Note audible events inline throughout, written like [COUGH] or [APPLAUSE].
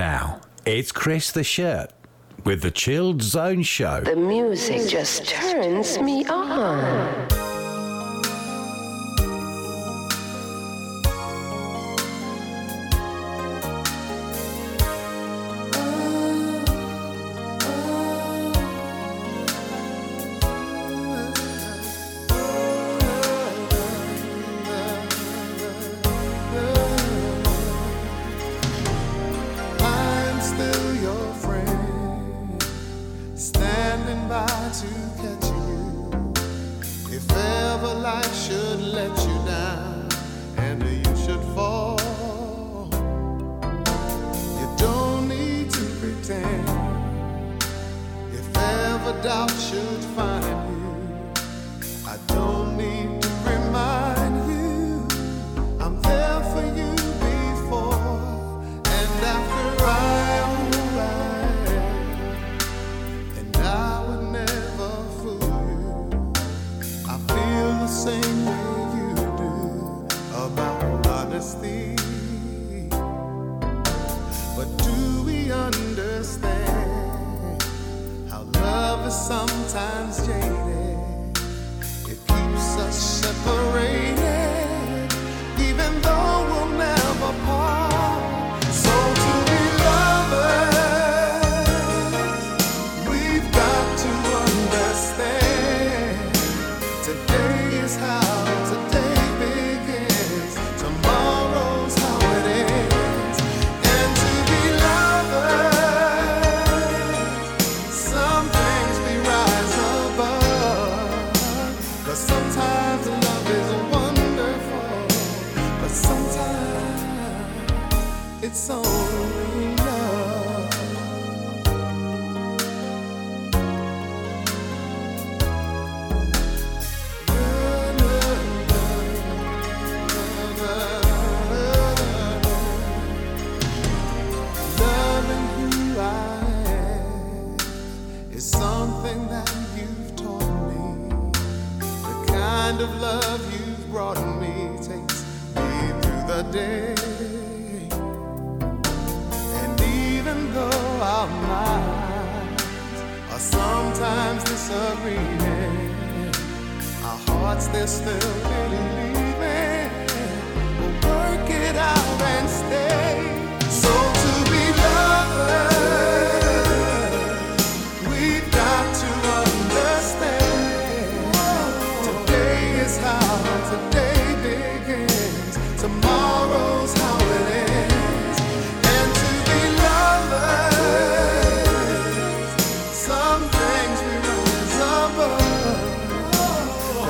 now, it's Chris the Shirt with the Chilled Zone Show. The music just turns me on.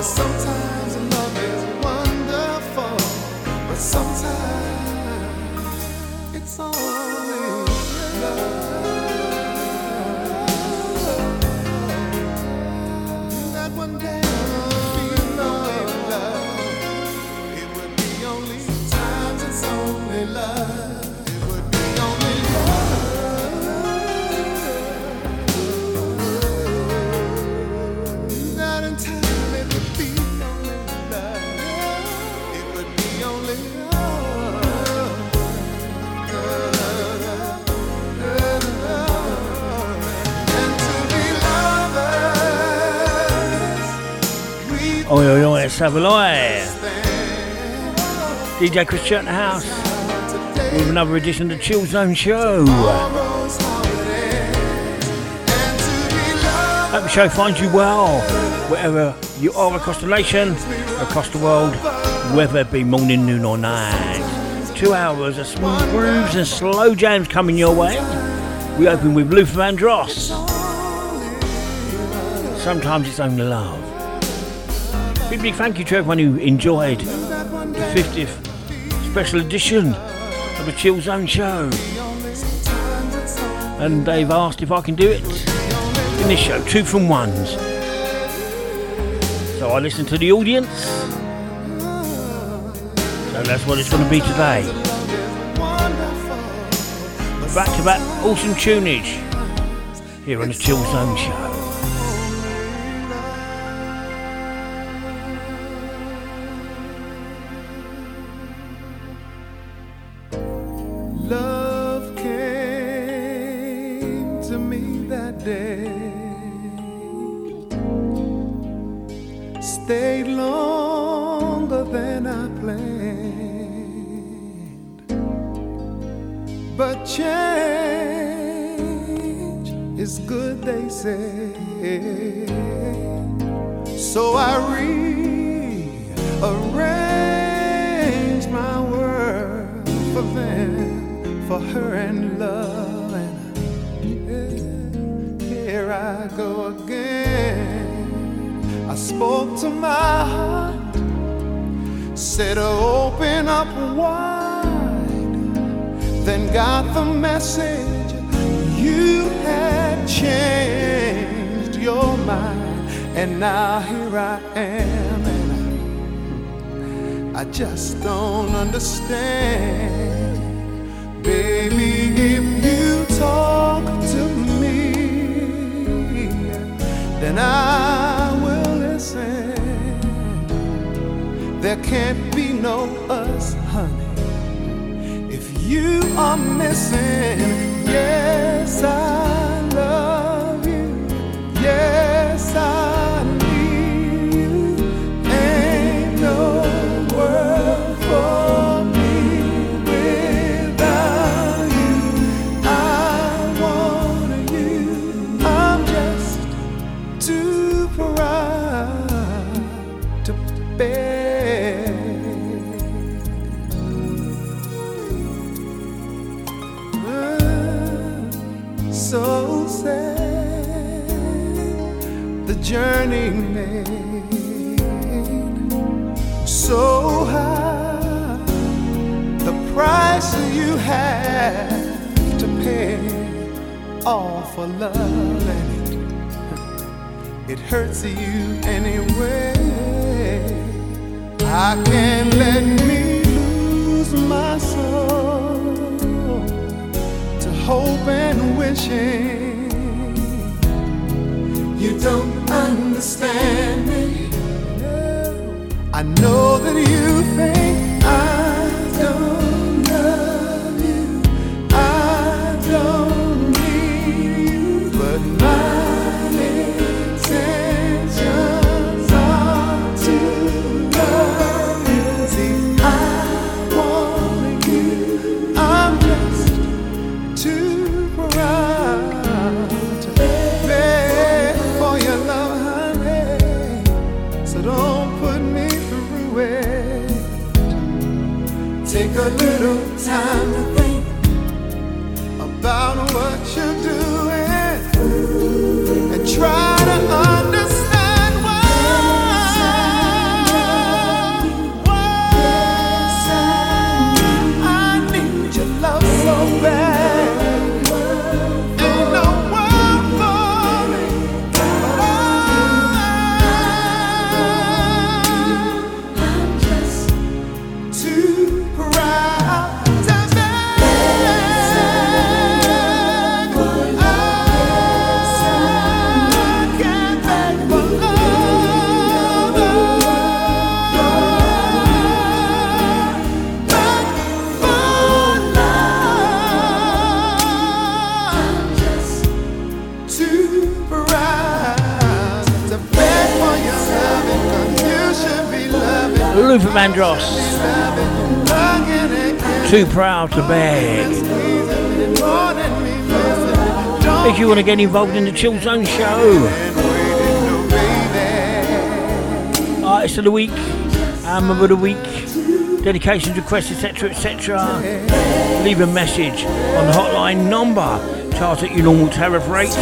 Sometimes Savaloy. DJ Christian House with another edition of the Chill Zone Show. Hope the show finds you well, wherever you are across the nation, across the world, whether it be morning, noon, or night. Two hours of smooth grooves and slow jams coming your way. We open with Luther Vandross. Sometimes it's only love. Big, big thank you to everyone who enjoyed the 50th special edition of the Chill Zone show. And they've asked if I can do it in this show, two from ones. So I listened to the audience. So that's what it's going to be today. Back to back awesome tunage here on the Chill Zone show. So high the price you have to pay all for love and it, [LAUGHS] it hurts you anyway. I can't let me lose my soul to hope and wishing. You don't understand me. I know that you think Luther Vandross, too proud to beg. If you want to get involved in the Chill Zone show, artist of the week, album of the week, dedications, requests, etc., etc., leave a message on the hotline number. Charge at your normal tariff rate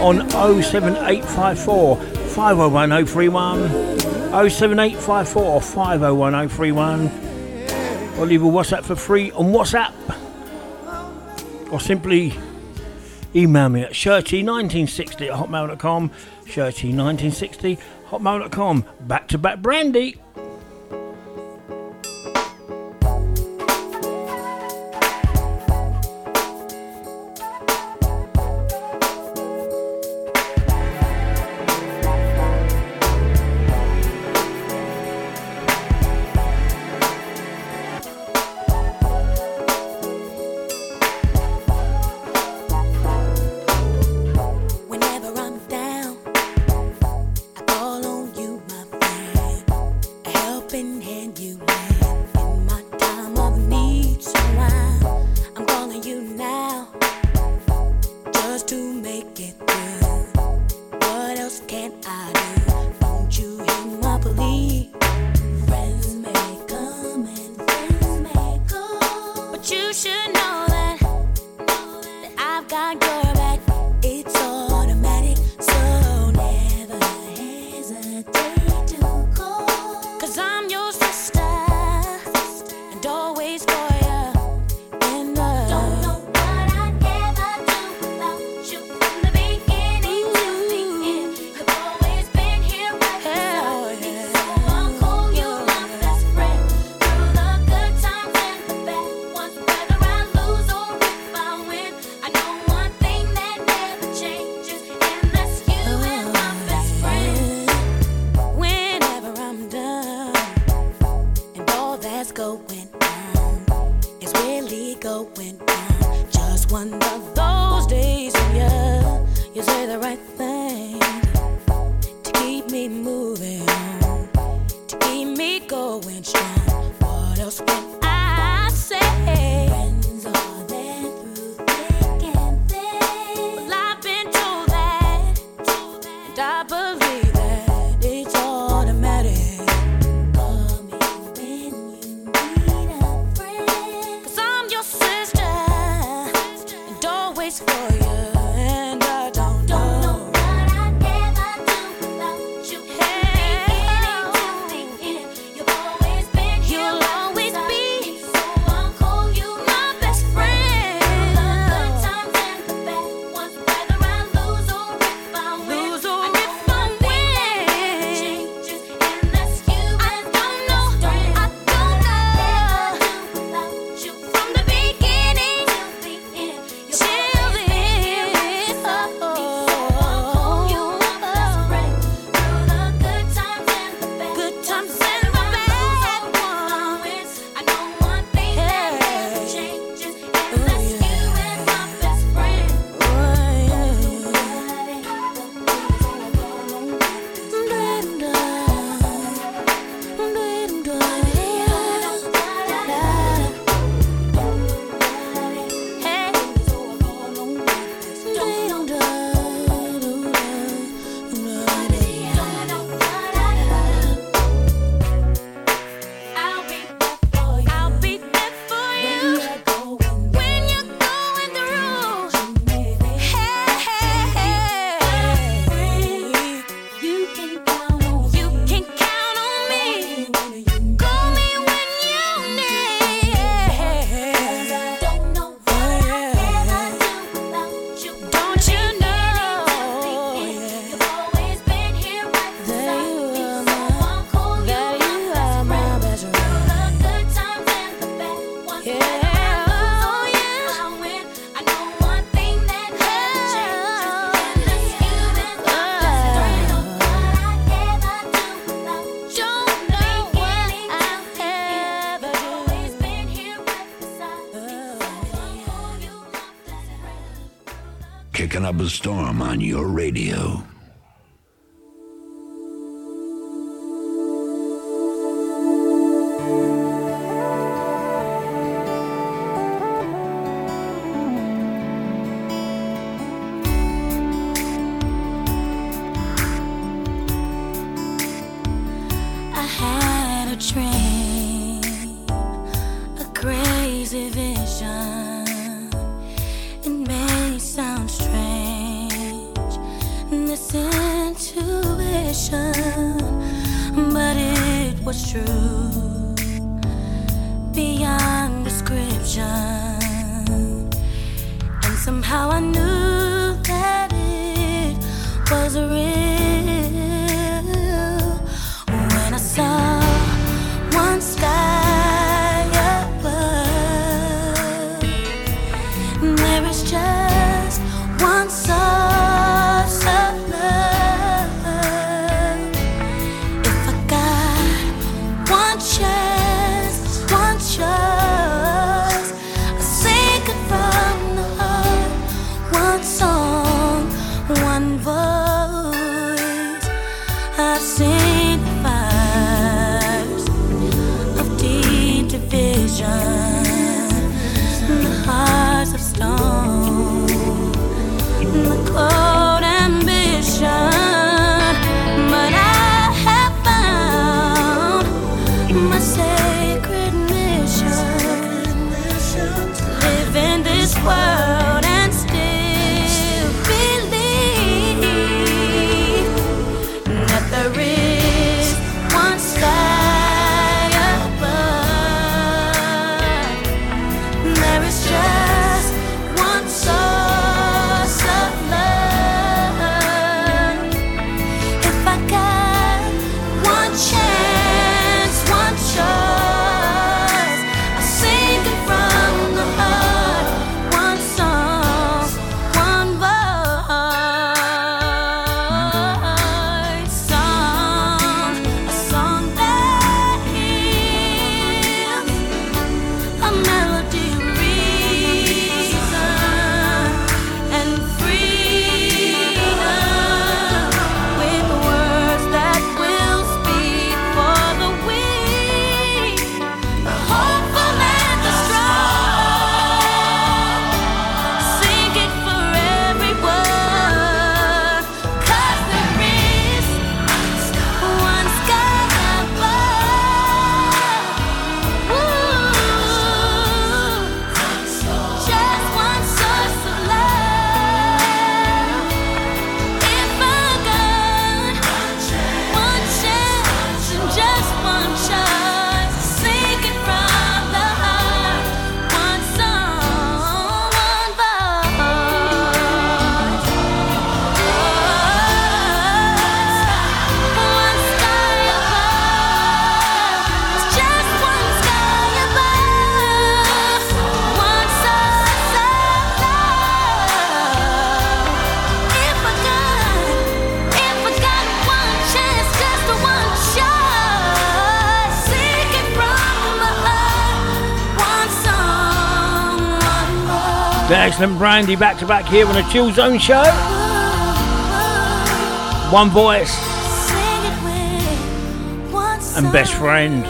on 07854 501031, 07854 501031 or leave a WhatsApp for free on WhatsApp? Or simply email me at shirty1960 at hotmail.com shirty1960 hotmail.com back to back Brandy storm on your radio. but it was true beyond description. And somehow I knew that it was real. And Brandy back to back here on a Chill Zone Show. One voice and best friend.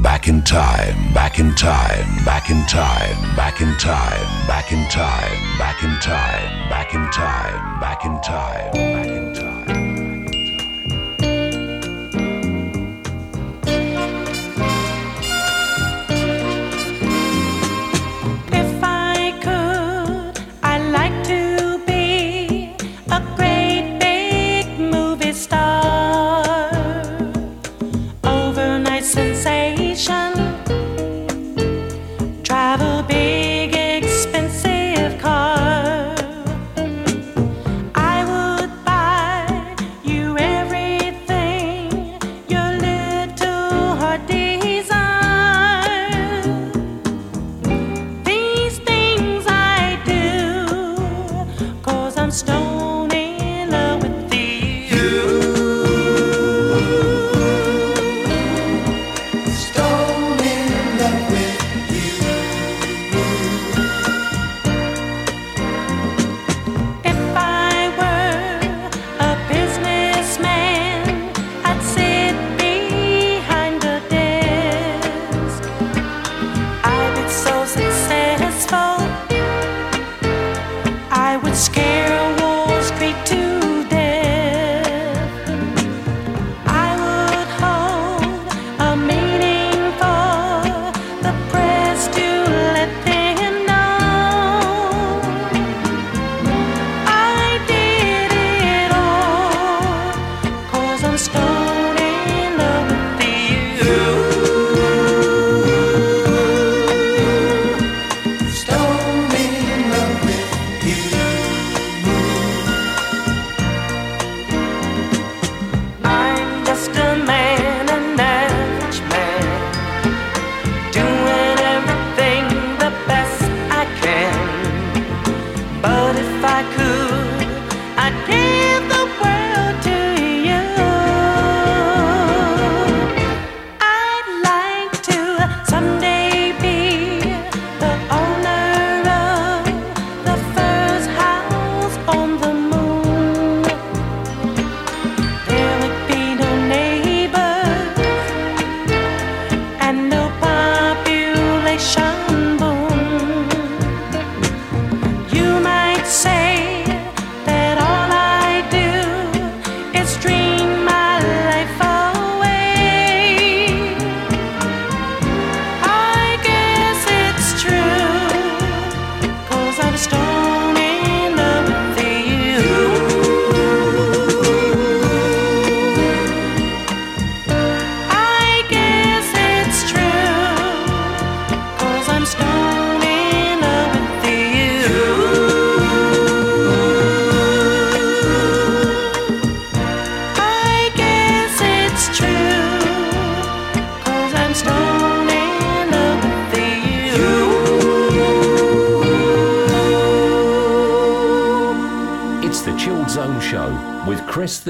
Back in time, back in time, back in time, back in time, back in time, back in time, back in time back in time. Back in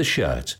Shirt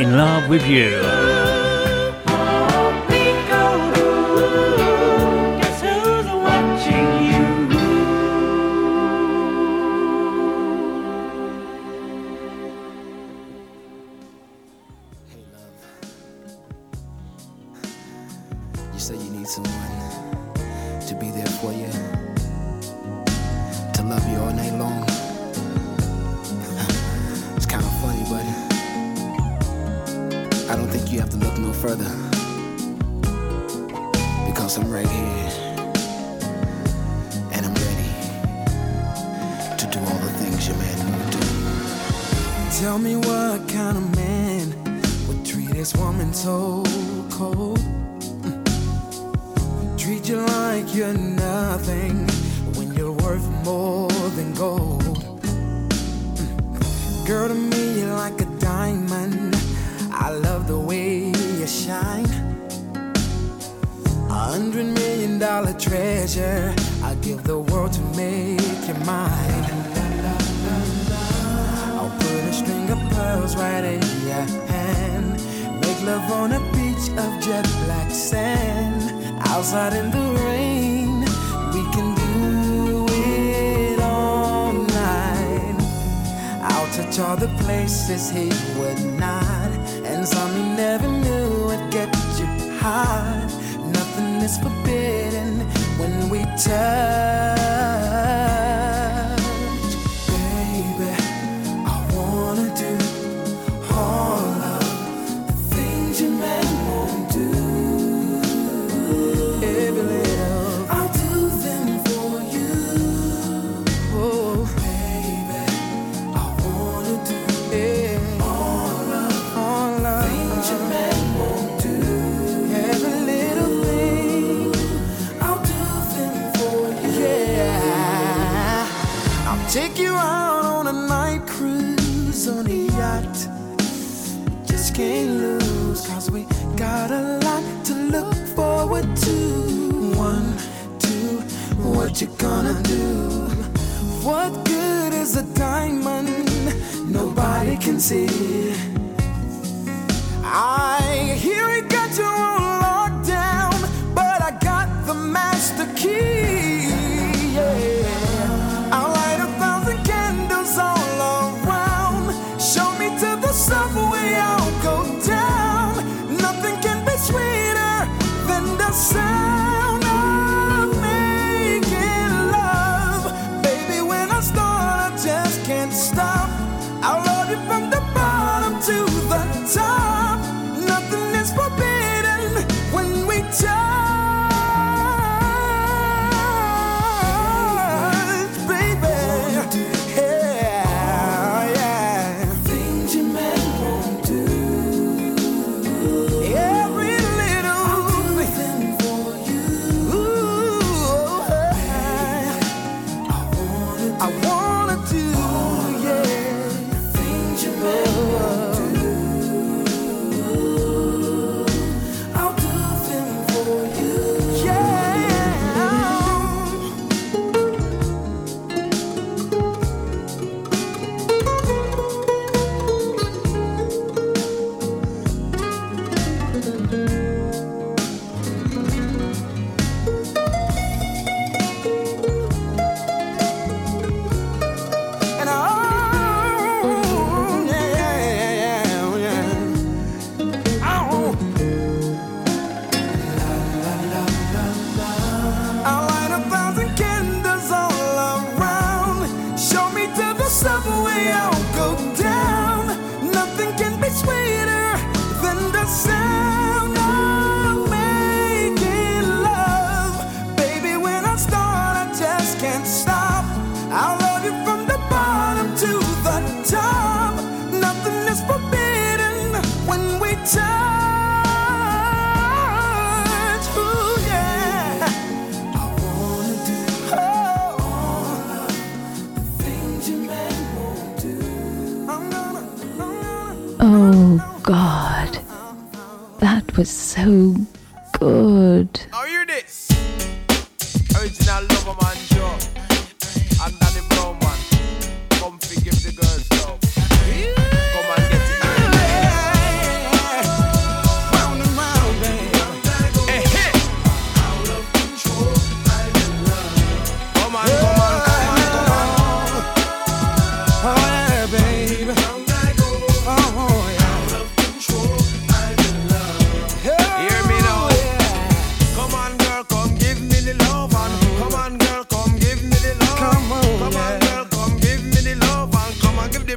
in love with you.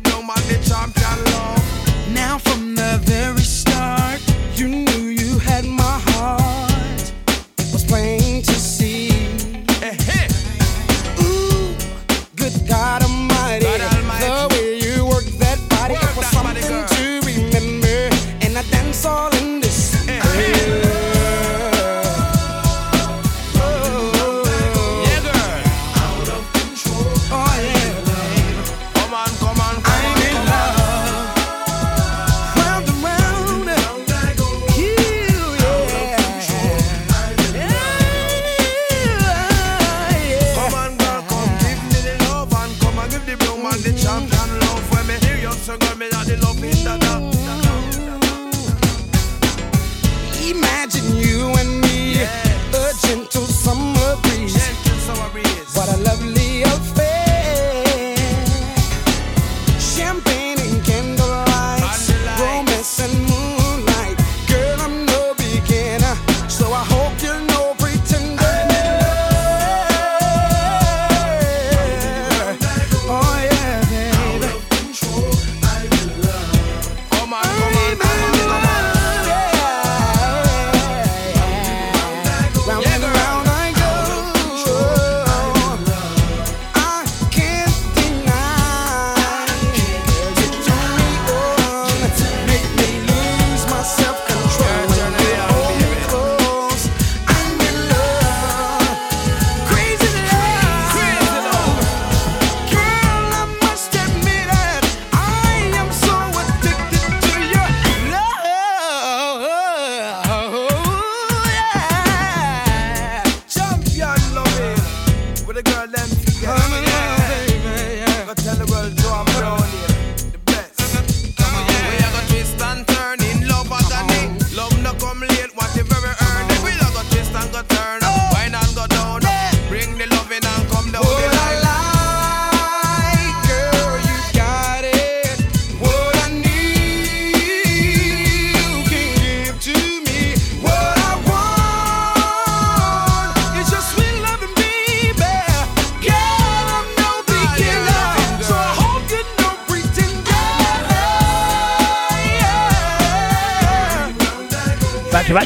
know my bitch, I'm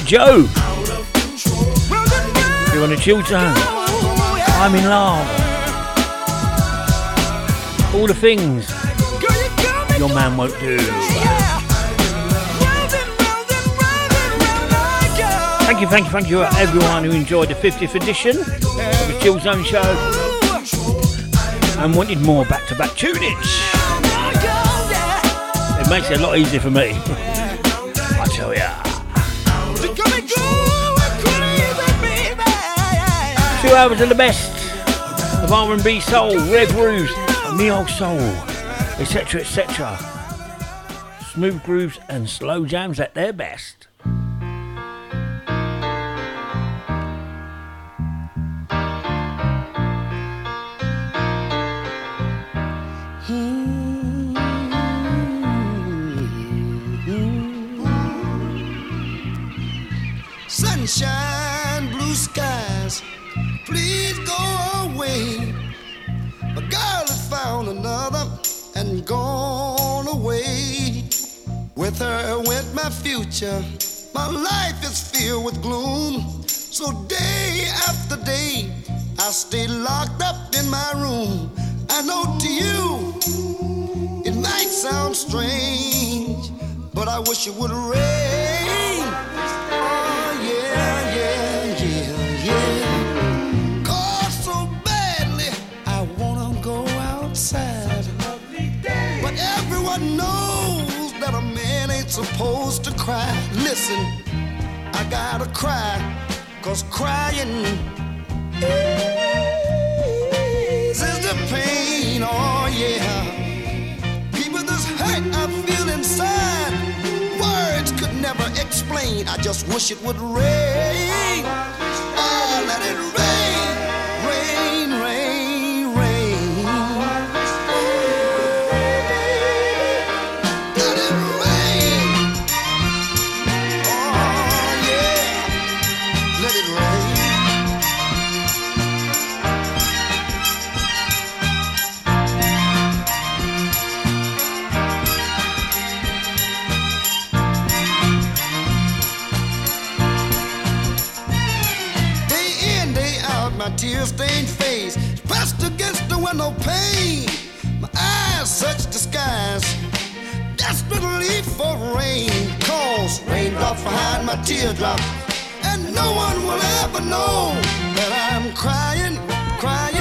Joe. You're on a chill zone. I'm in love. All the things your man won't do. Thank you, thank you, thank you everyone who enjoyed the 50th edition of the Chill Zone Show and wanted more back-to-back tunage. It makes it a lot easier for me. [LAUGHS] few hours of the best of R&B, soul, rev grooves, neo soul, etc., etc. Smooth grooves and slow jams at their best. gone away. With her went my future. My life is filled with gloom. So day after day, I stay locked up in my room. I know to you, it might sound strange, but I wish it would rain. supposed to cry. Listen, I gotta cry, cause crying eases the pain, oh yeah. People, this hurt I feel inside, words could never explain. I just wish it would rain. Oh, let it rain. no pain. My eyes such disguise. Desperately for rain. Cause raindrops behind my teardrop. And no one will ever know that I'm crying, crying.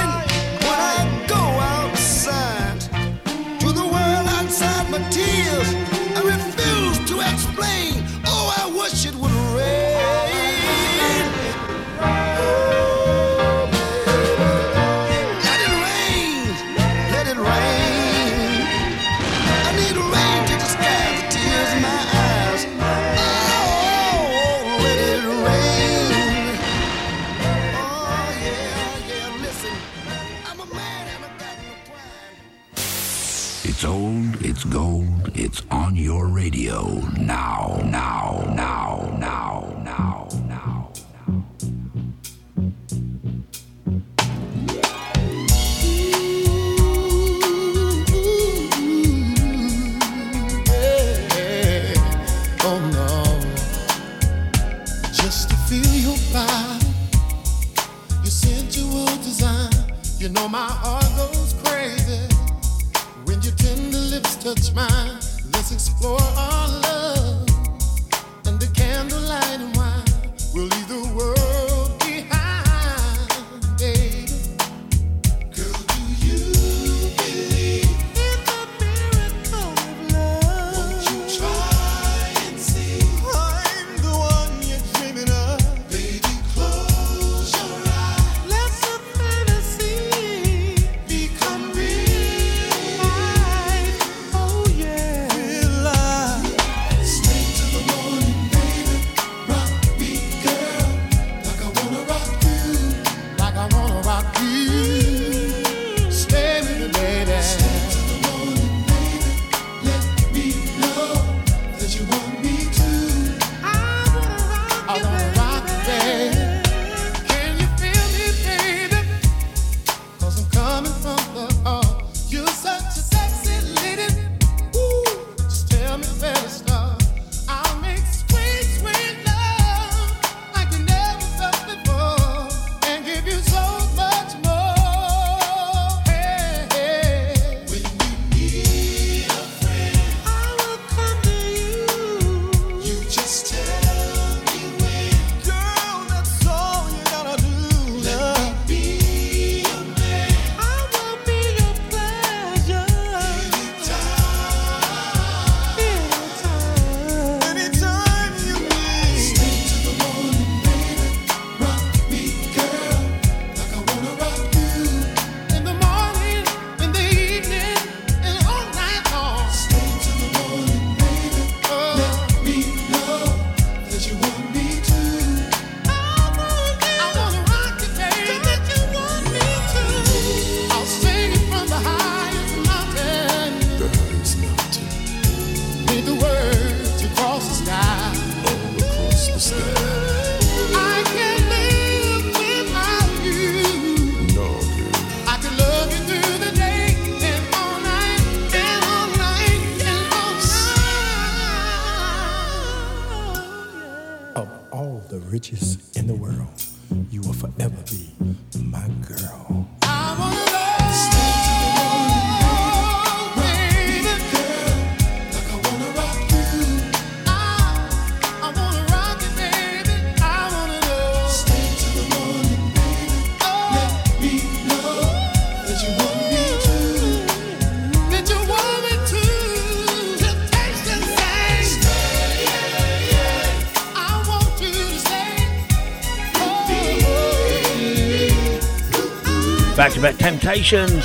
Temptations,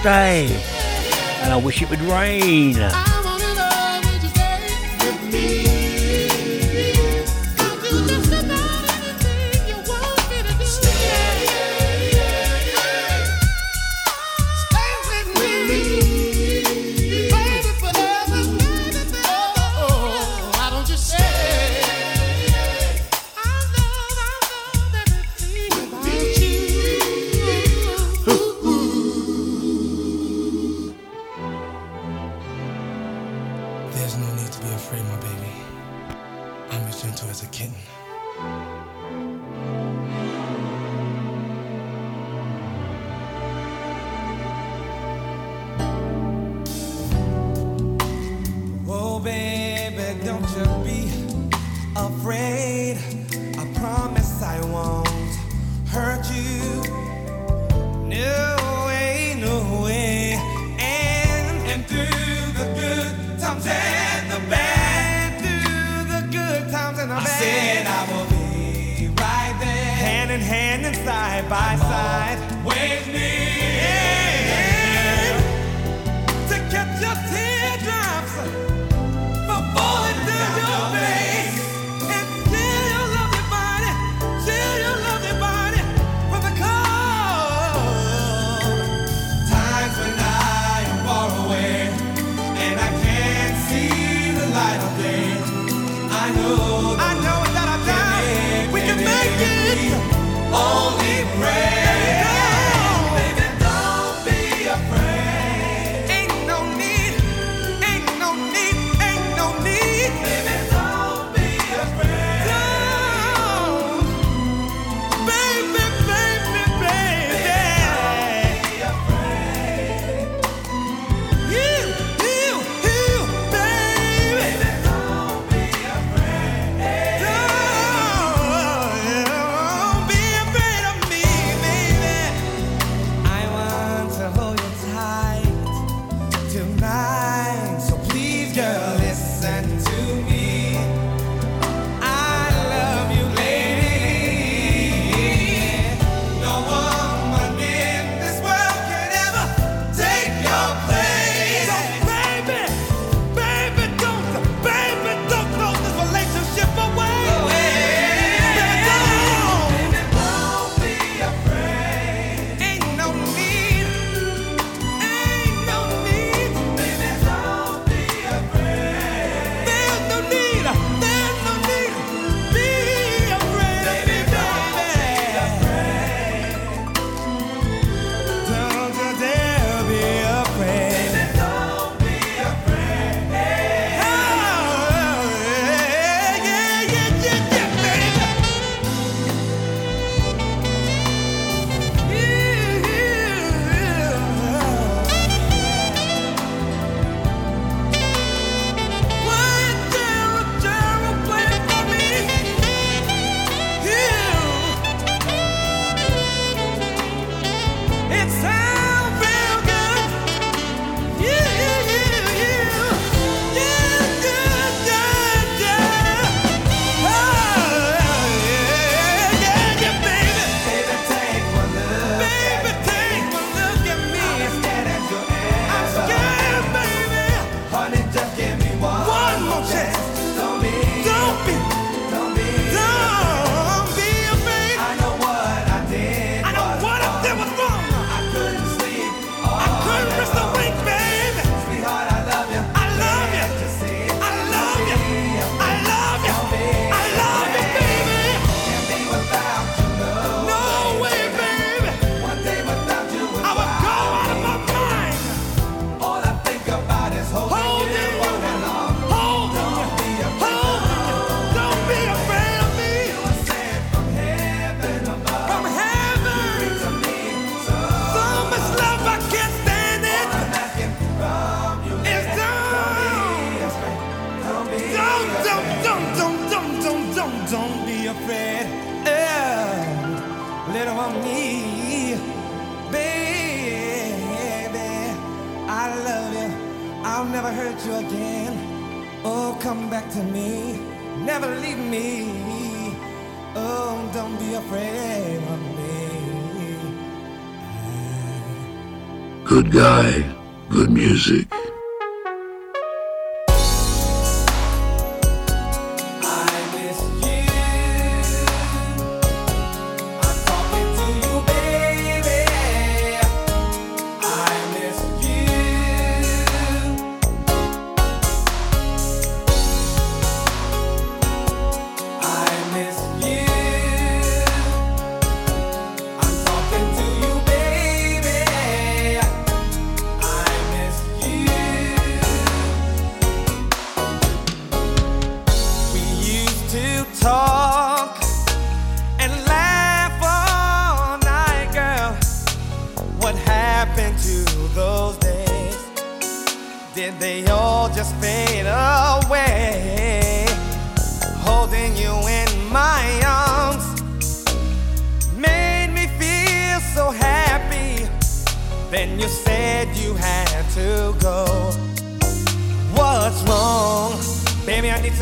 Stay, and I wish it would rain.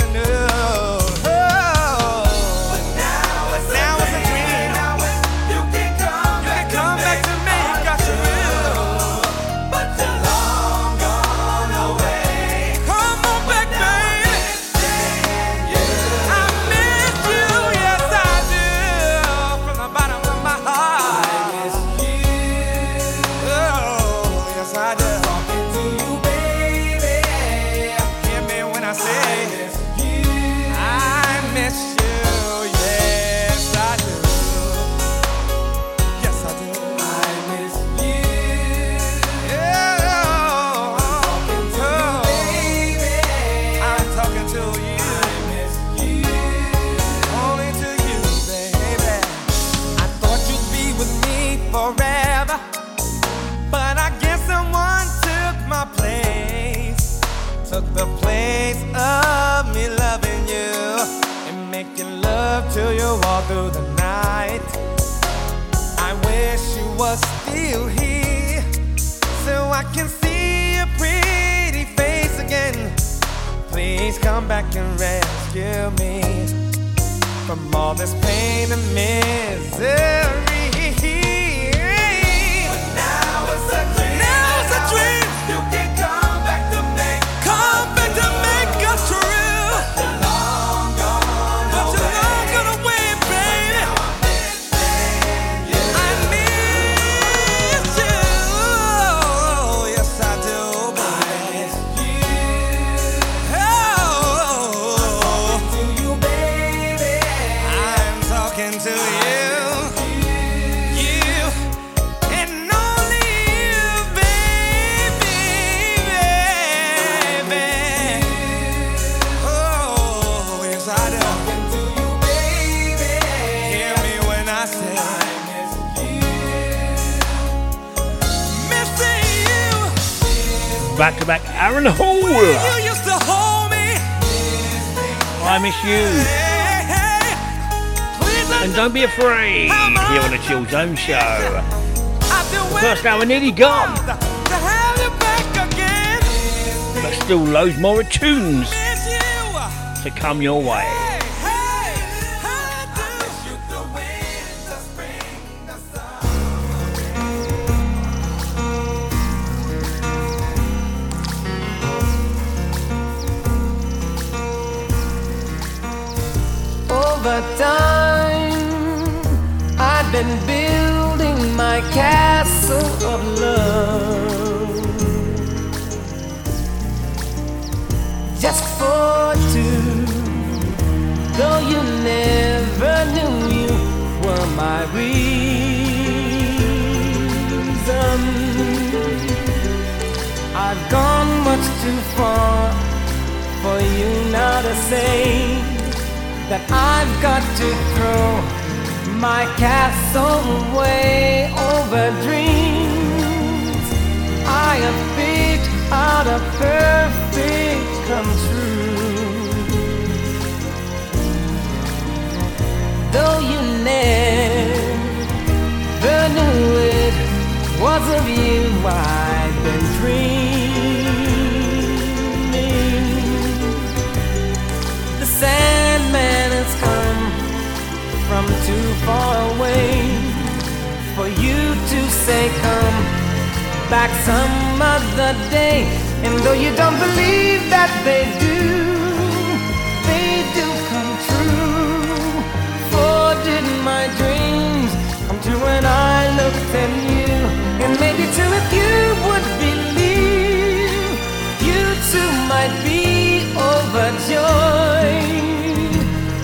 and earth. all this pain and misery. back to back Aaron Hall. I miss you. And don't be afraid here on the Chill Zone Show. First hour nearly gone. But still loads more tunes to come your way. I've gone much too far for you now to say that I've got to throw my castle away over dreams I have picked out a perfect come true. Though you never knew it was of you I've been dreaming. too far away for you to say come back some other day. And though you don't believe that they do, they do come true. For did my dreams come true when I looked at you? And maybe too if you would believe, you too might be overjoyed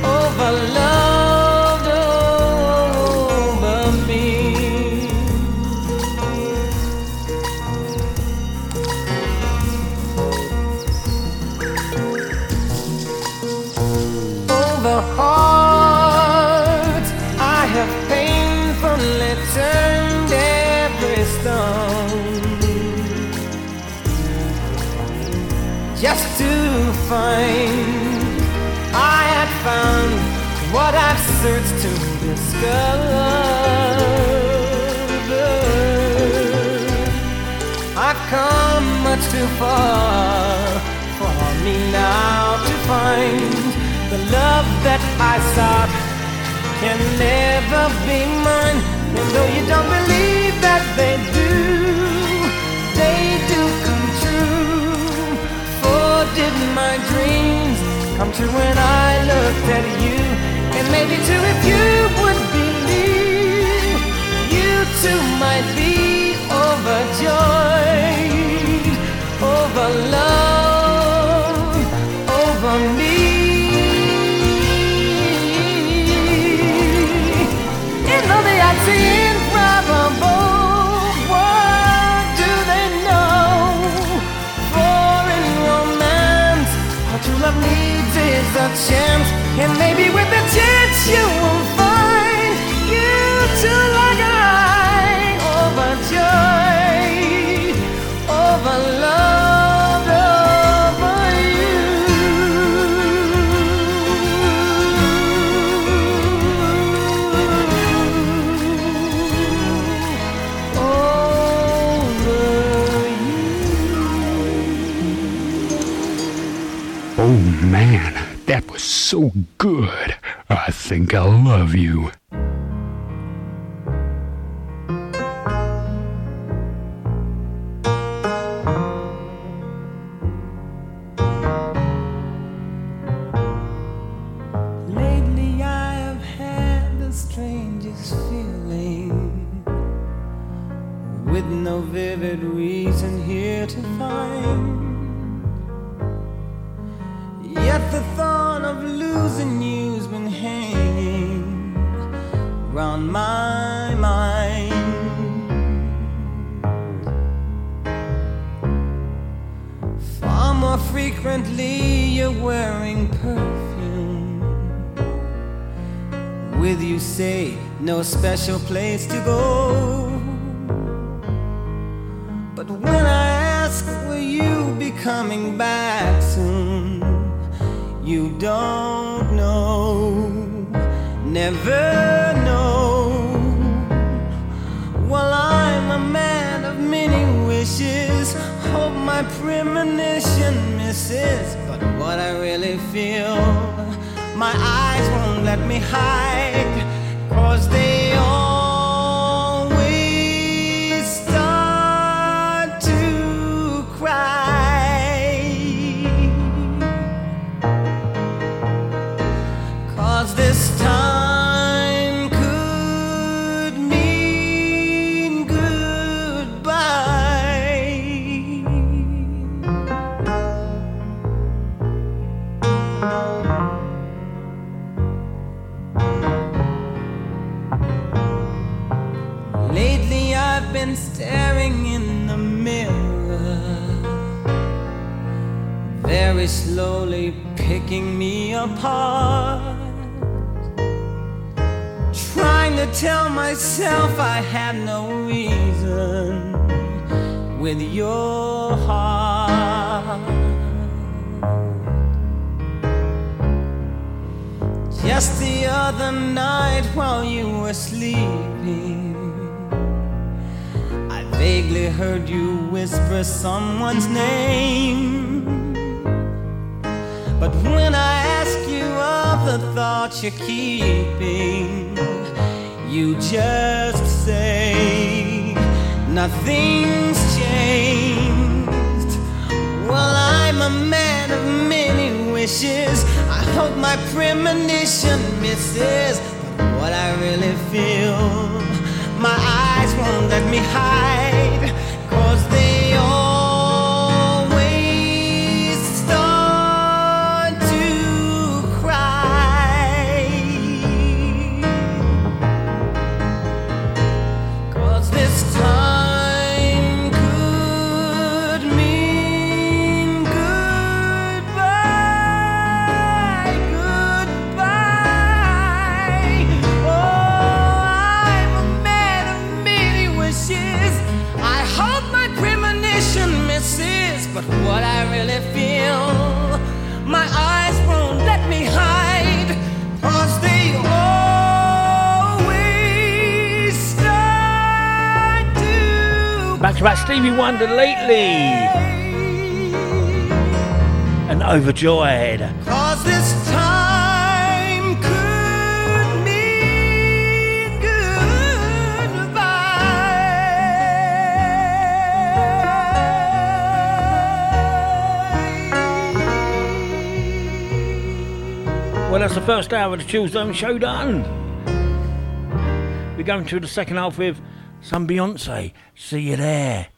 over love. find. I had found what I've searched to discover. I've come much too far for me now to find the love that I sought can never be mine. And though you don't believe that they do. My dreams come true when I looked at you? And maybe too if you would believe, you too might be overjoyed over love, a chance, and maybe with a chance you will so good. I think I love you. More frequently you're wearing perfume. With you say no special place to go. But when I ask will you be coming back soon, you don't know, never know. Well, I'm a man of many wishes. Hope my premonition But what I really feel, my eyes won't let me hide. Cause they apart. Trying to tell myself I had no reason with your heart. Just the other night while you were sleeping, I vaguely heard you whisper someone's name. But when I ask you of the thoughts you're keeping, you just say nothing's changed. Well, I'm a man of many wishes. I hope my premonition misses. But what I really feel, my eyes won't let me hide. much about Stevie Wonder lately. And overjoyed. Cause this time could mean goodbye. Well, that's the first hour of the Tuesday Show done. We're going to the second half with some Beyonce. See you there.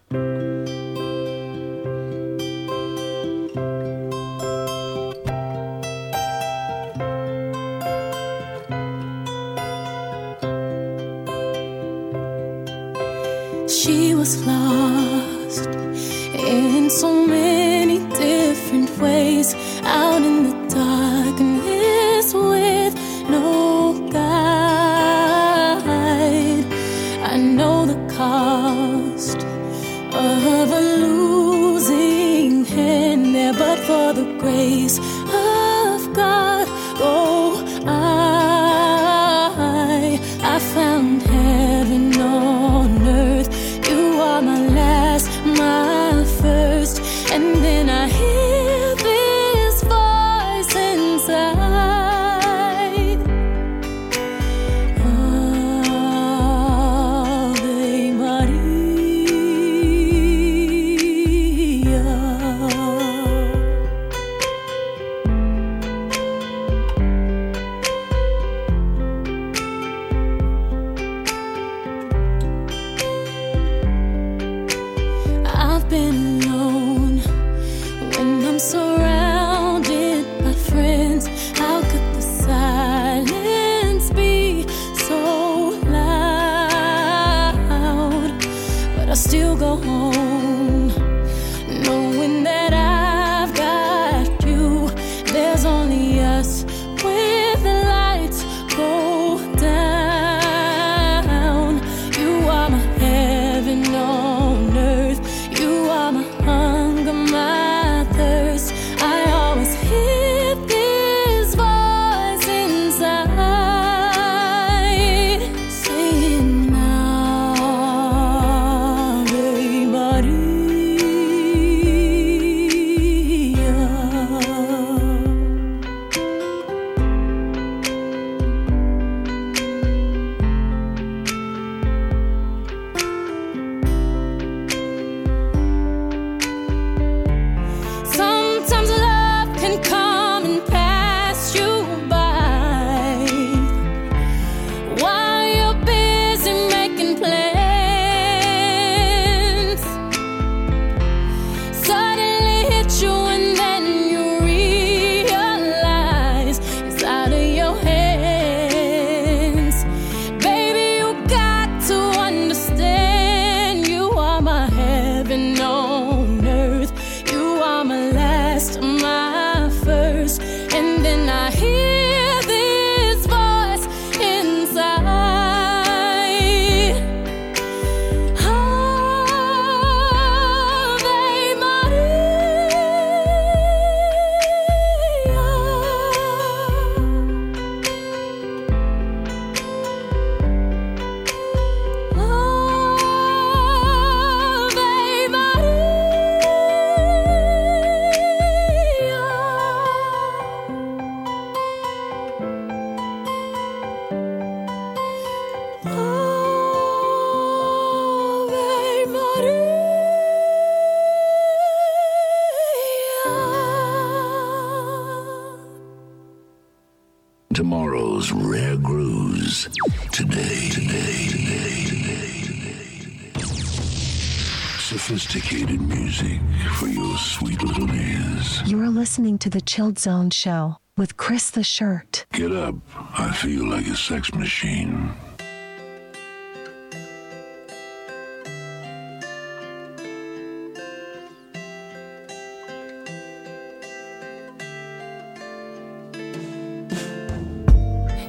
Zone show with Chris the Shirt. Get up. I feel like a sex machine.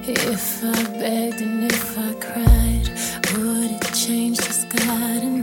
If I begged and if I cried, would it change the sky?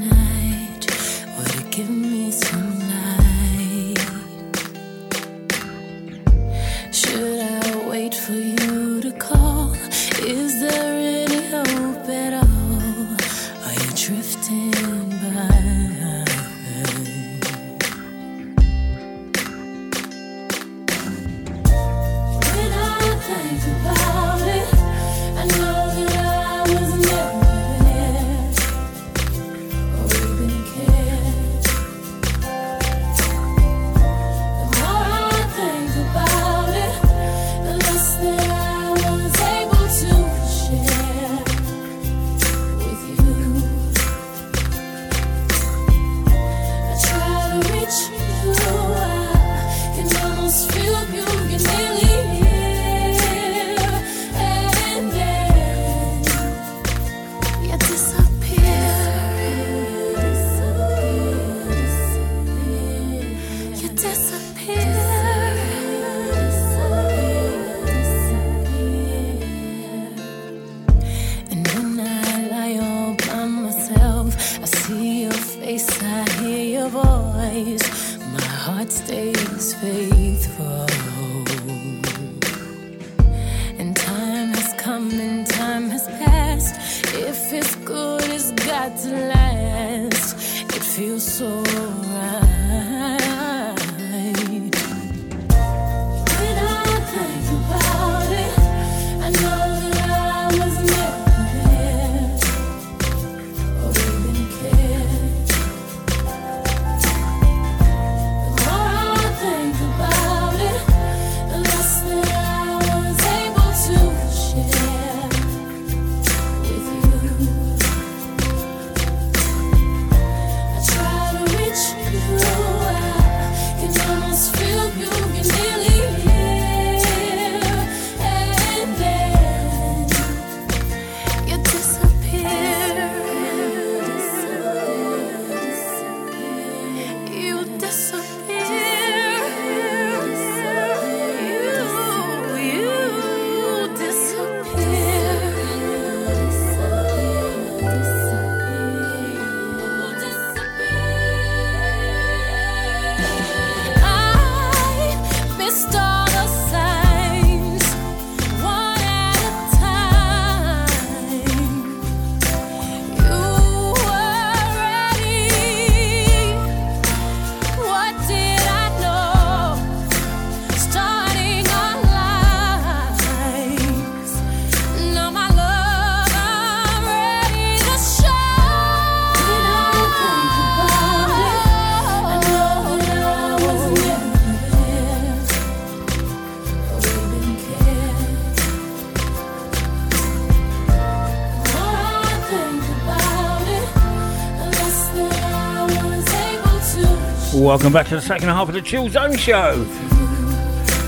Welcome back to the second half of the Chill Zone Show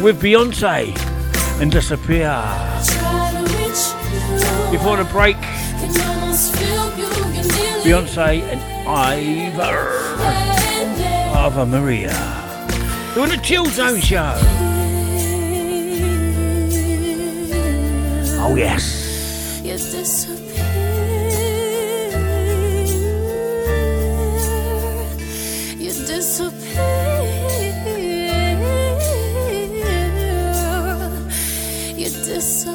with Beyonce and Disappear. Before the break, Beyonce and Ivor, Ava Maria doing the Chill Zone Show. Oh, yes. You disappear.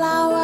flower.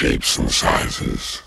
shapes and sizes.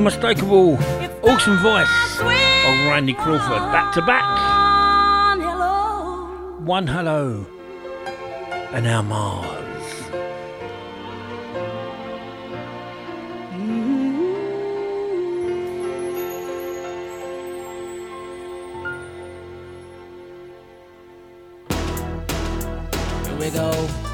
Unmistakable, awesome voice of Randy Crawford. Back to back. Hello. One hello. And our Mars. we go.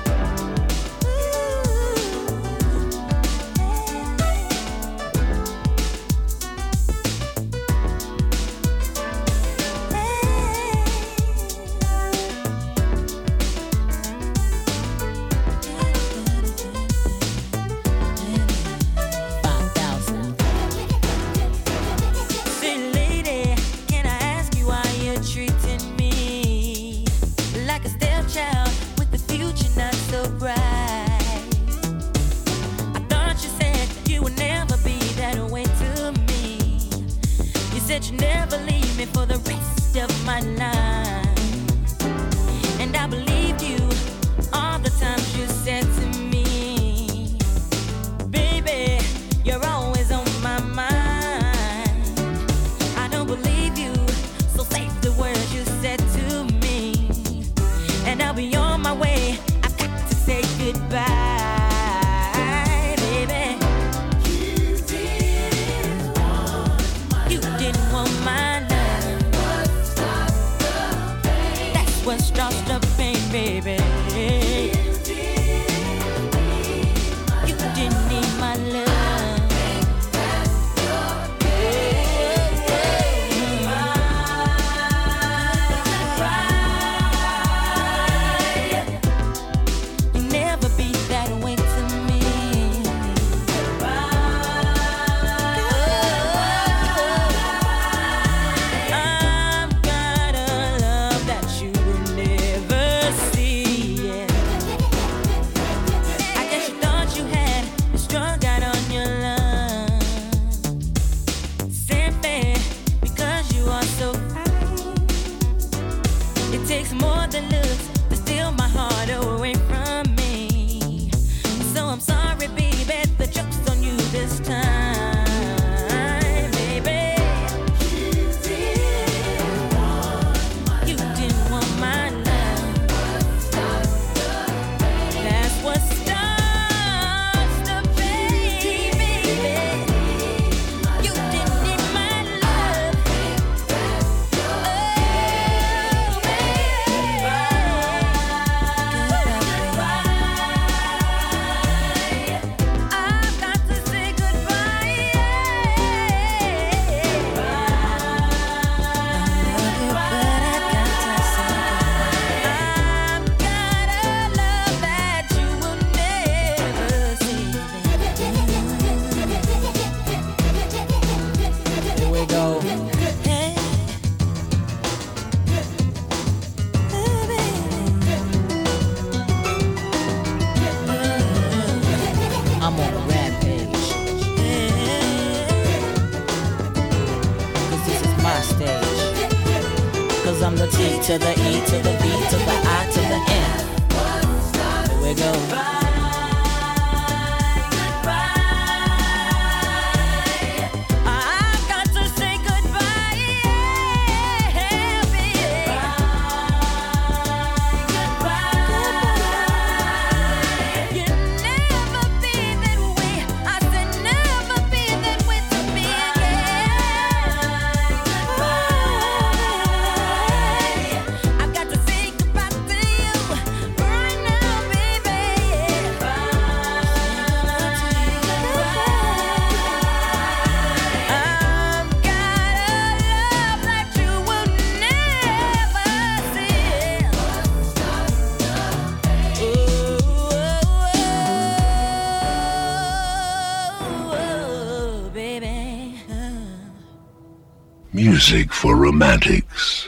Music for romantics.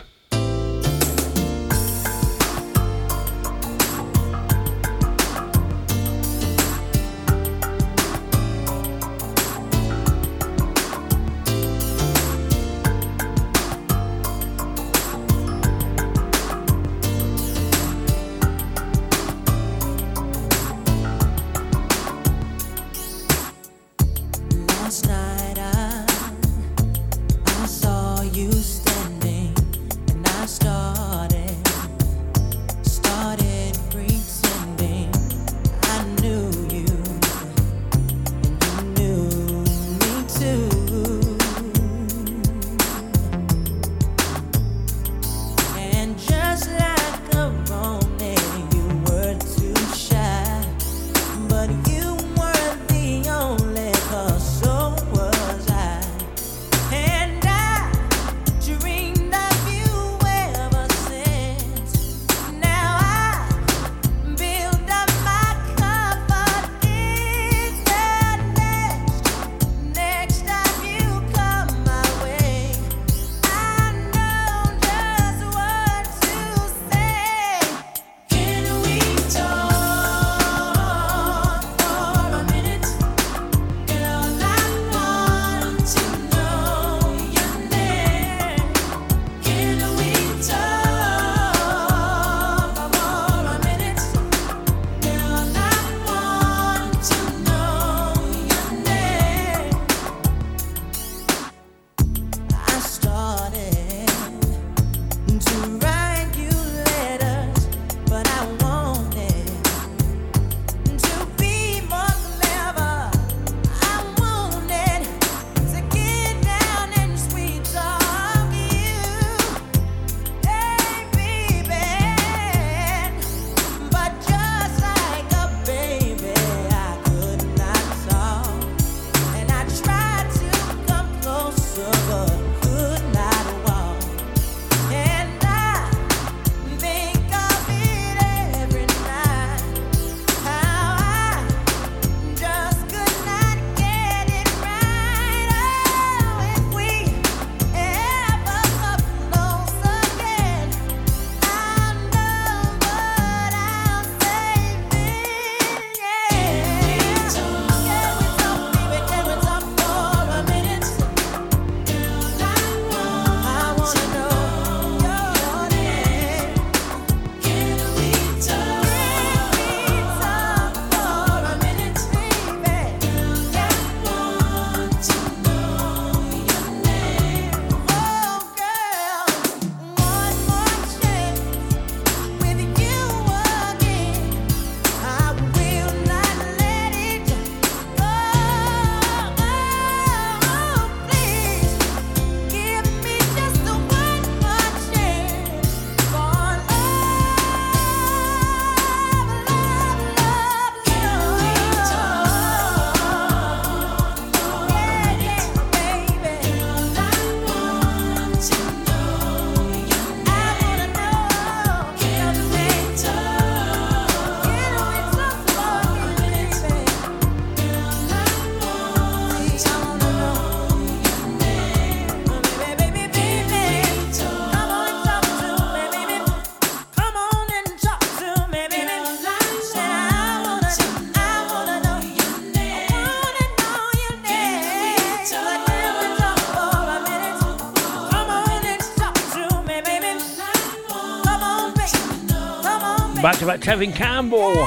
Tevin Campbell.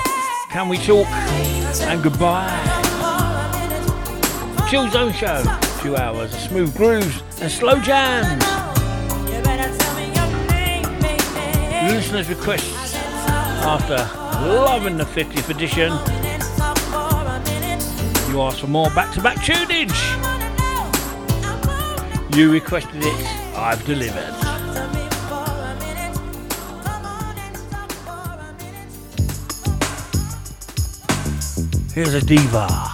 Can we talk? And goodbye. Chill Zone Show. Two hours of smooth grooves and slow jams. Listeners' requests after loving the 50th edition. You asked for more back-to-back tunage. You requested it. I've delivered. Here's a diva.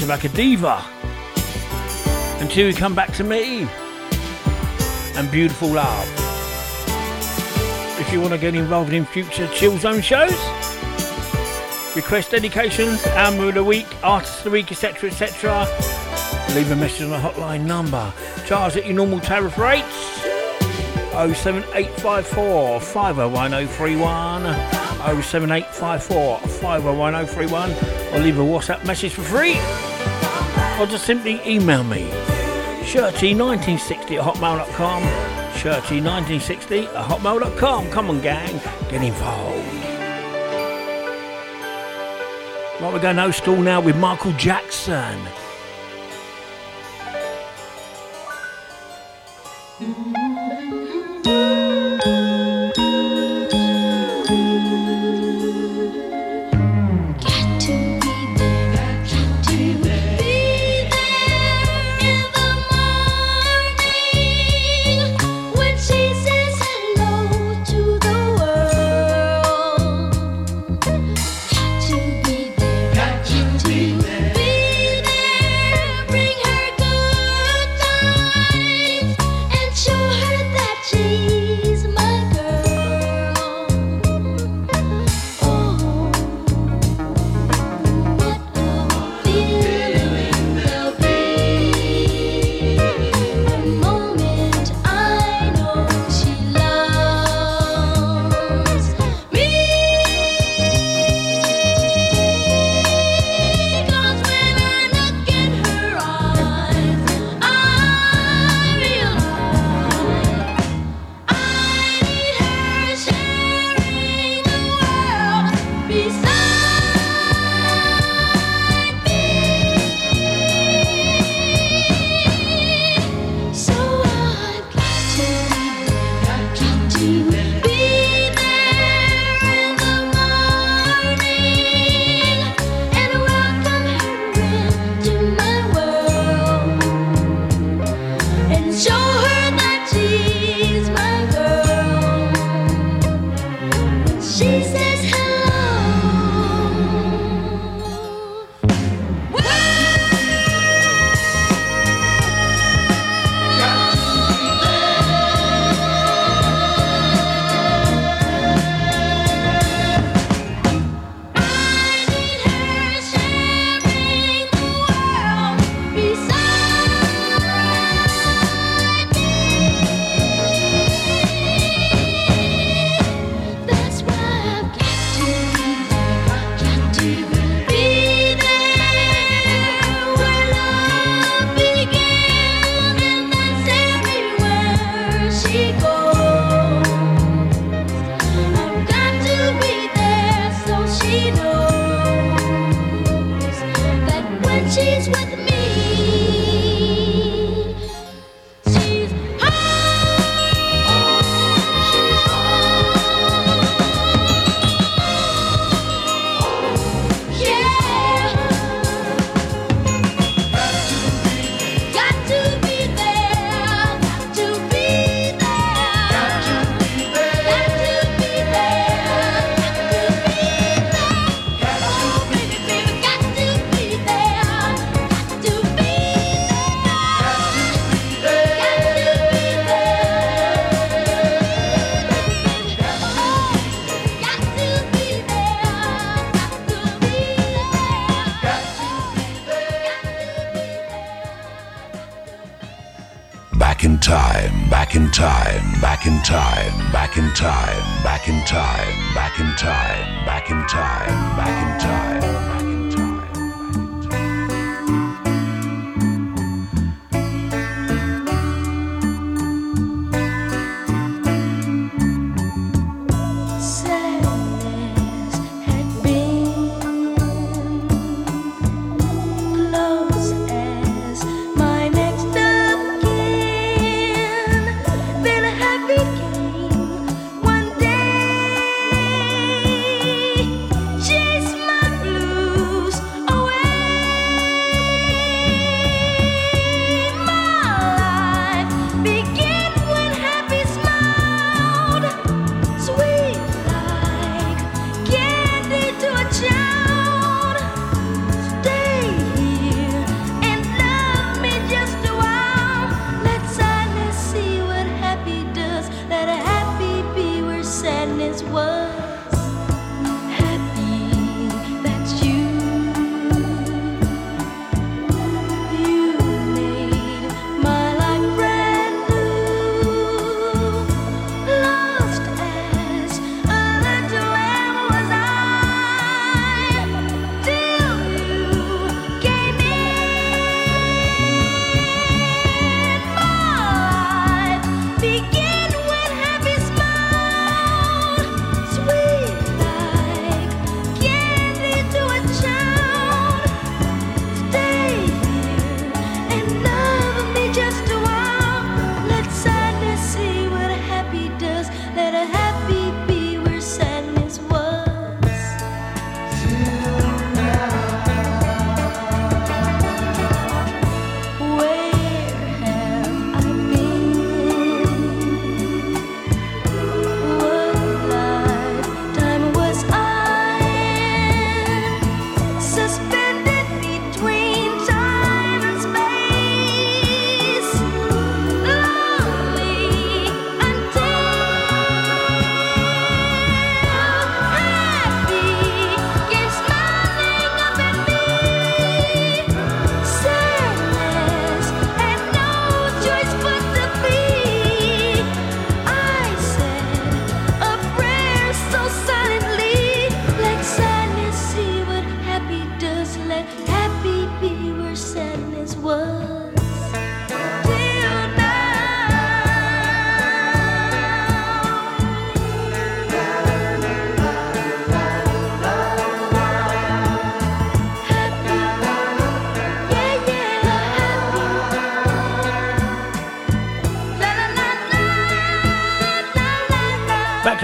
to Macadiva. Until you come back to me and beautiful love. If you want to get involved in future Chill Zone shows, request dedications, our of the week, artist of the week, etc., etc., leave a message on the hotline number. Charge at your normal tariff rates 07854 501031. 07854 or leave a WhatsApp message for free or just simply email me. Shirty1960 at hotmail.com. Shirty1960 at hotmail.com. Come on, gang, get involved. Right, we're going old school now with Michael Jackson.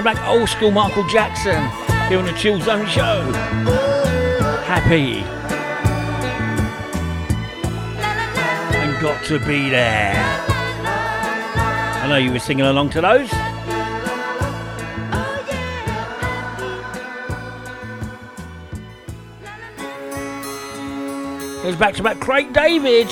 back old school Michael Jackson here on the Chill Zone Show. Happy. And got to be there. I know you were singing along to those. There's back to back Craig David.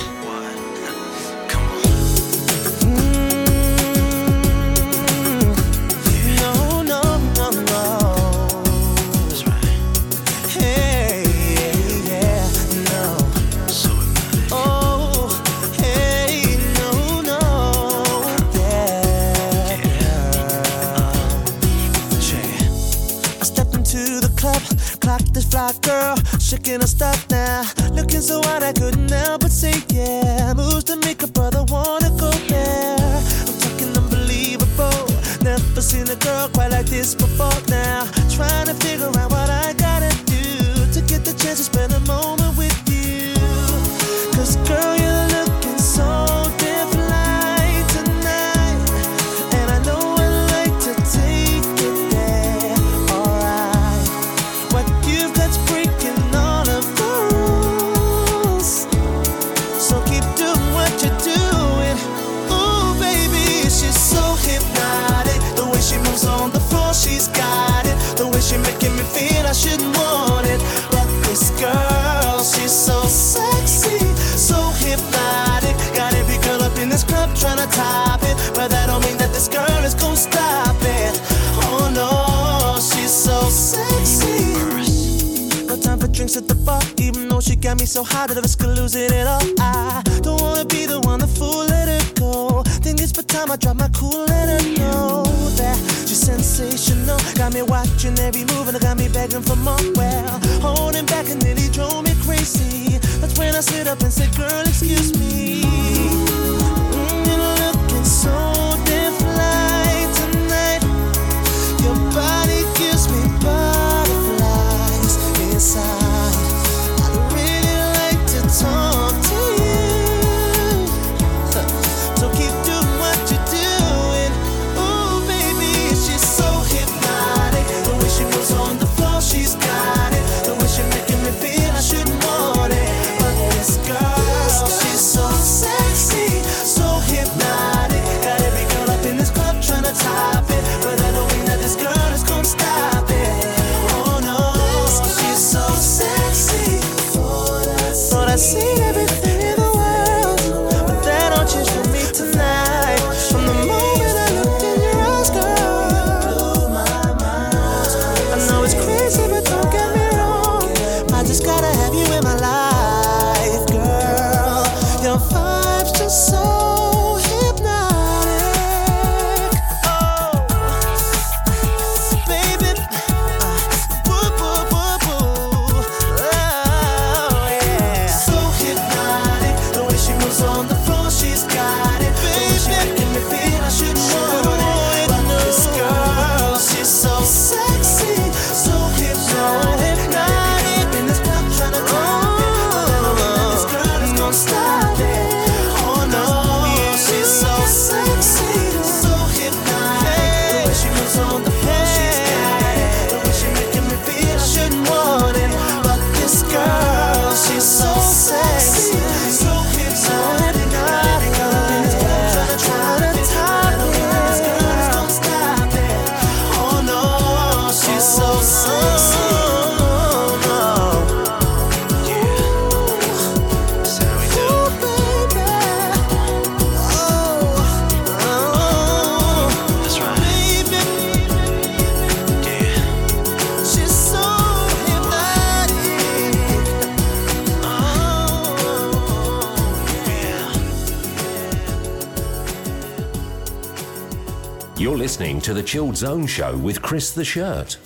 to the Chilled Zone Show with Chris the Shirt.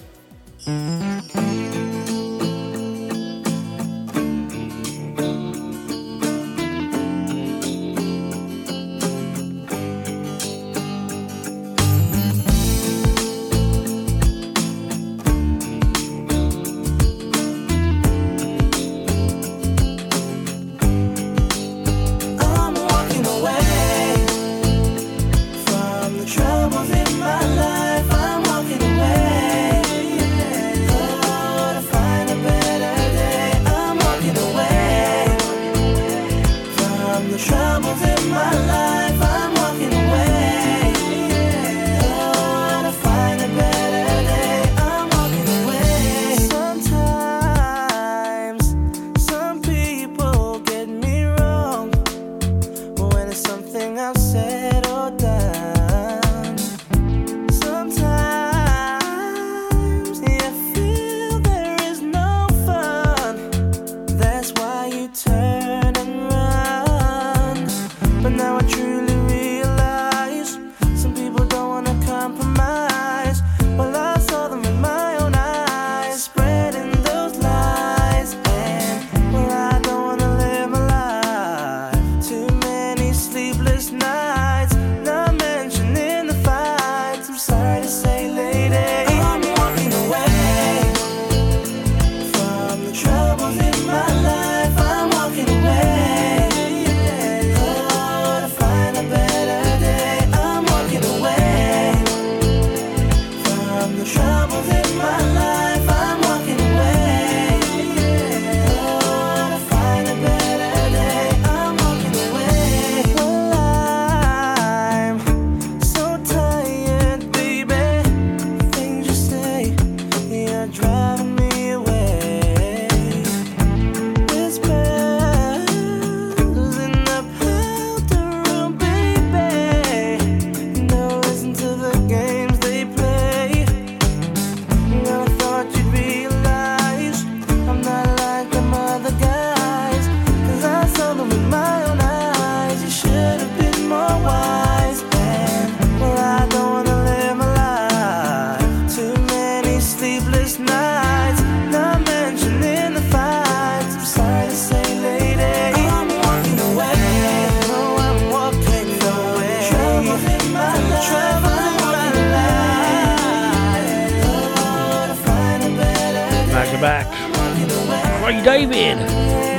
David,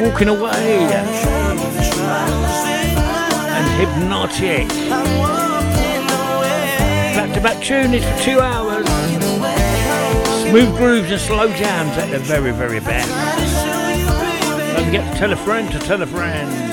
Walking Away, and Hypnotic. Back to back tune is for two hours. Smooth grooves and slow jams at the very, very best. Don't forget to tell a friend to tell a friend.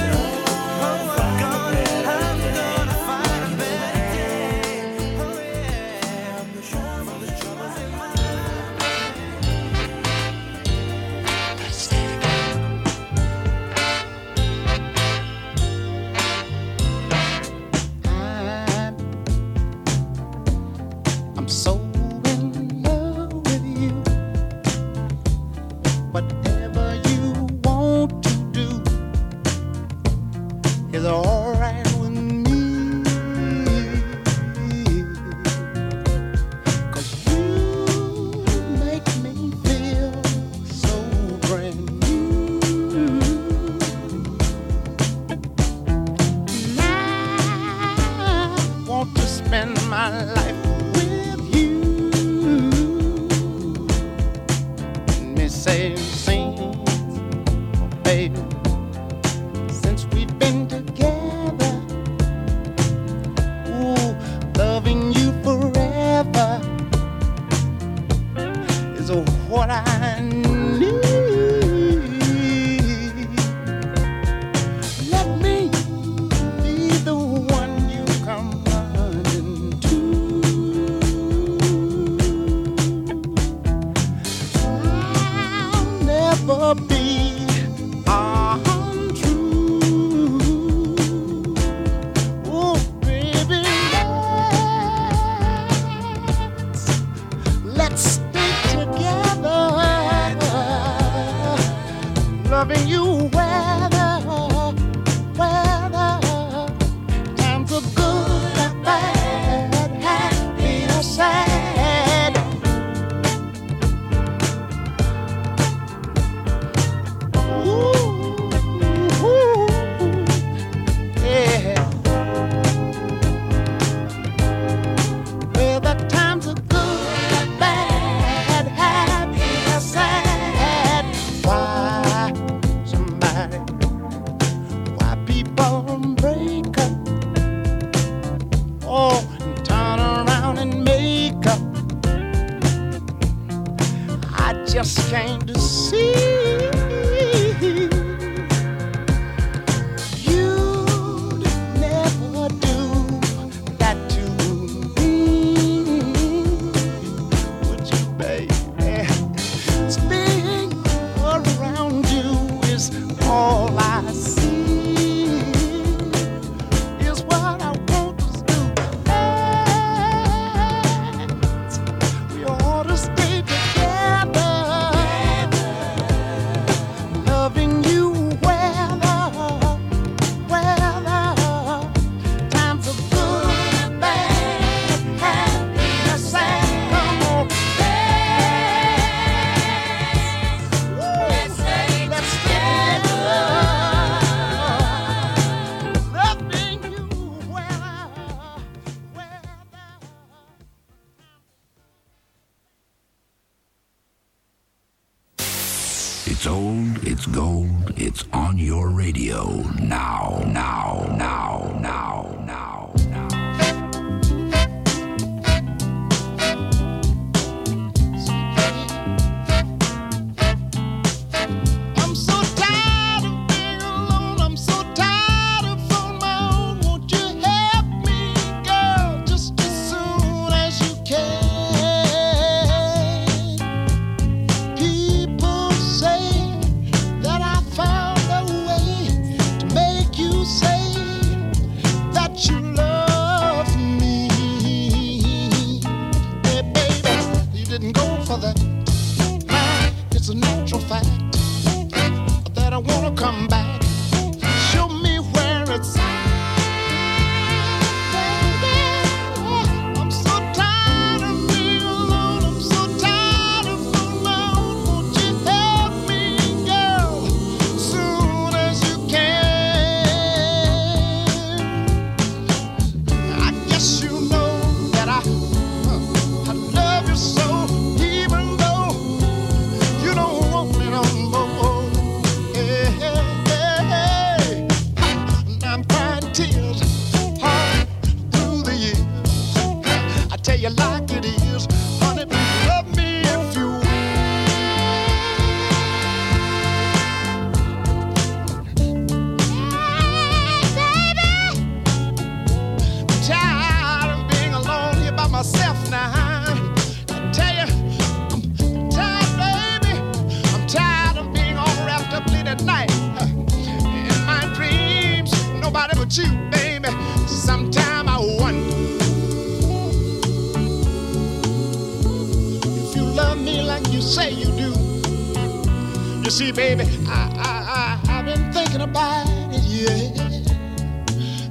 baby, I, I, I, I've been thinking about it, yeah.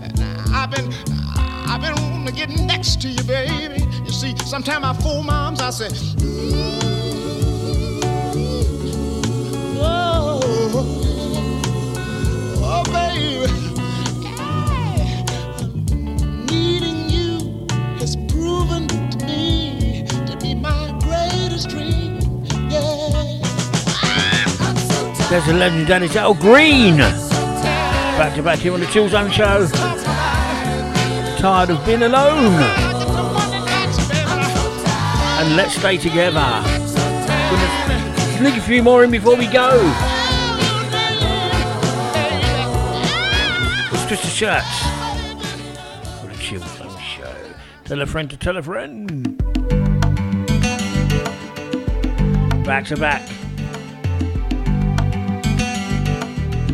And I've been, I've been wanting to get next to you, baby. You see, sometimes I fool moms, I say, the legend Danny Settle oh, Green. Back to back here on the Chill Zone Show. Tired of being alone. And let's stay together. Gonna sneak a few more in before we go. It's just a shirt. On the Chill Zone Show. Tell a friend to tell a friend. Back to back.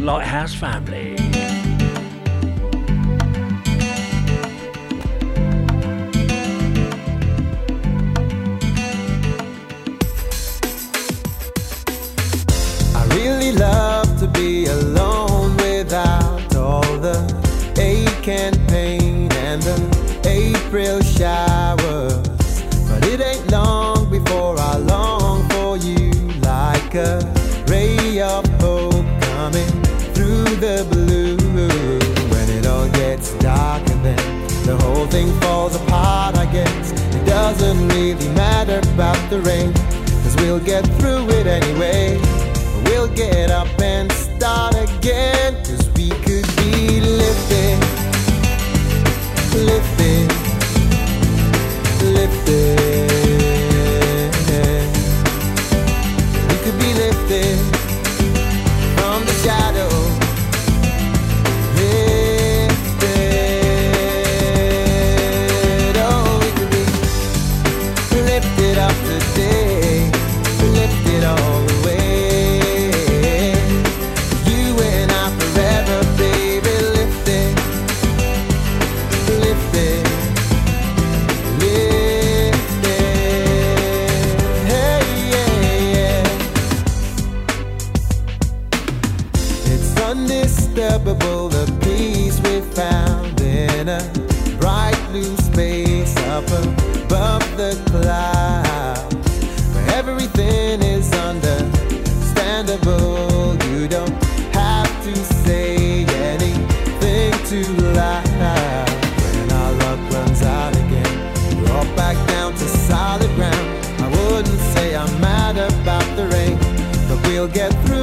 Lighthouse family. whole thing falls apart, I guess. It doesn't really matter about the rain Cause we'll get through it anyway. We'll get up and start again Cause we could be Living get through.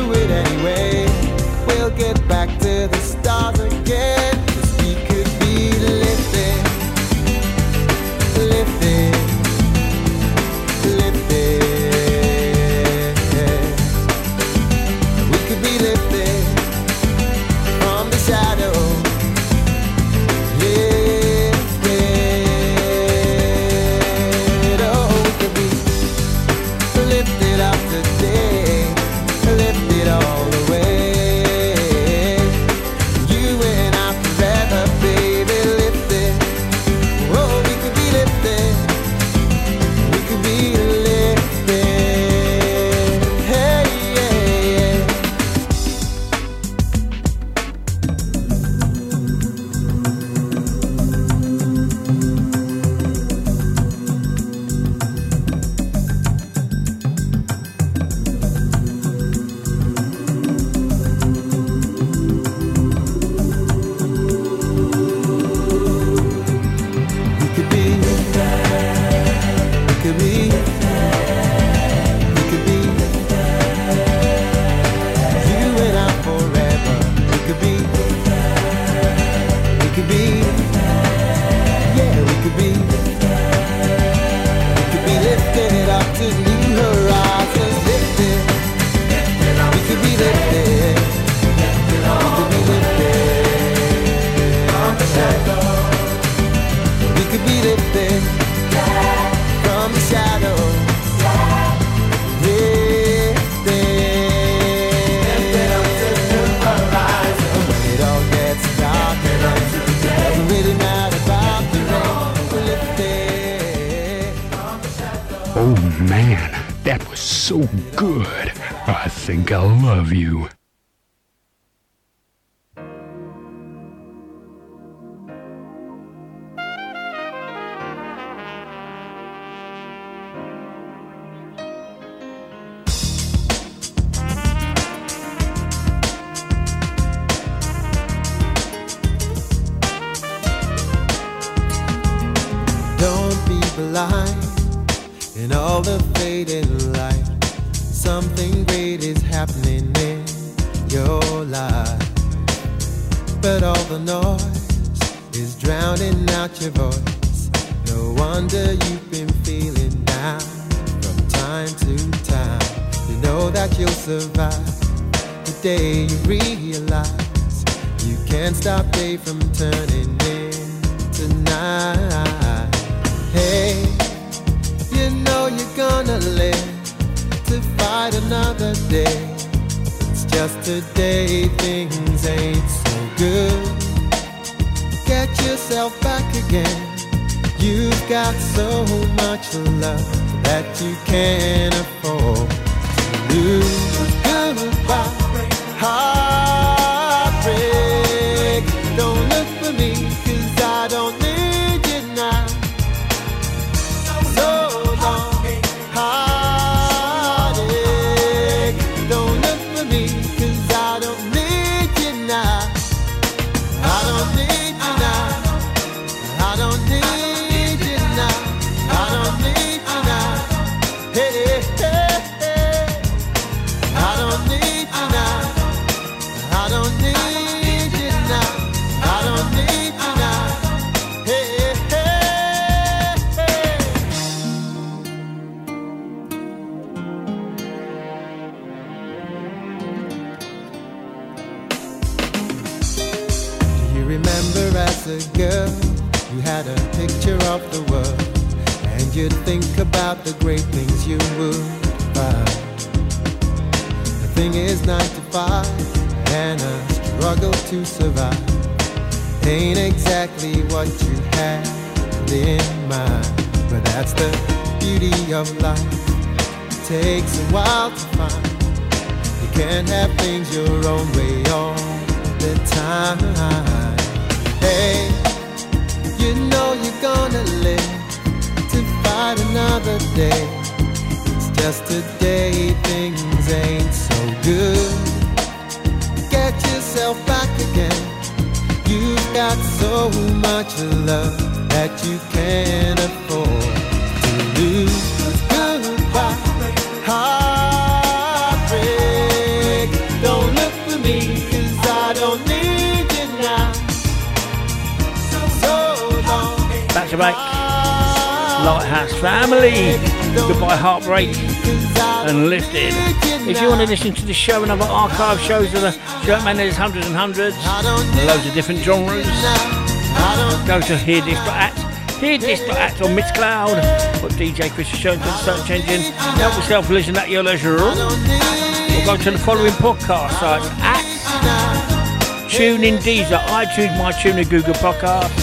In all the fading light. Something great is happening in your life. But all the noise is drowning out your voice. No wonder you've been feeling down from time to time. You know that you'll survive the day you realize you can't stop day from turning into night. Hey, gonna live to fight another day. It's just today things ain't so good. Get yourself back again. You've got so much love that you can't afford to lose. The show and other archive shows of the Shirt Man, there's hundreds and hundreds. Loads of different genres. Go to Hear This at hearthis.at on Mixcloud. Put DJ Chris Show into the search engine. Help yourself listen at your leisure. Or go to the following podcast sites at TuneIn, Deezer, iTunes, MyTuner, Google Podcast,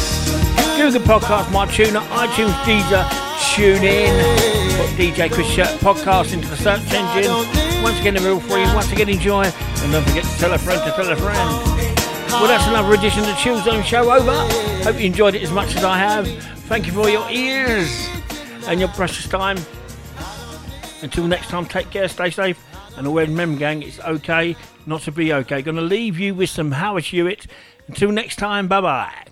Google Podcast, MyTuner, iTunes, Deezer, TuneIn. Put DJ Chris podcast into the search engine. Once again, they're all free. Once again, enjoy. And don't forget to tell a friend to tell a friend. Well, that's another edition of the Zone show over. Hope you enjoyed it as much as I have. Thank you for your ears and your precious time. Until next time, take care, stay safe, and always remember, gang, it's okay not to be okay. Gonna leave you with some Howard Hewitt. Until next time, bye bye.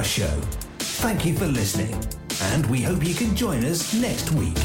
Our show. Thank you for listening, and we hope you can join us next week.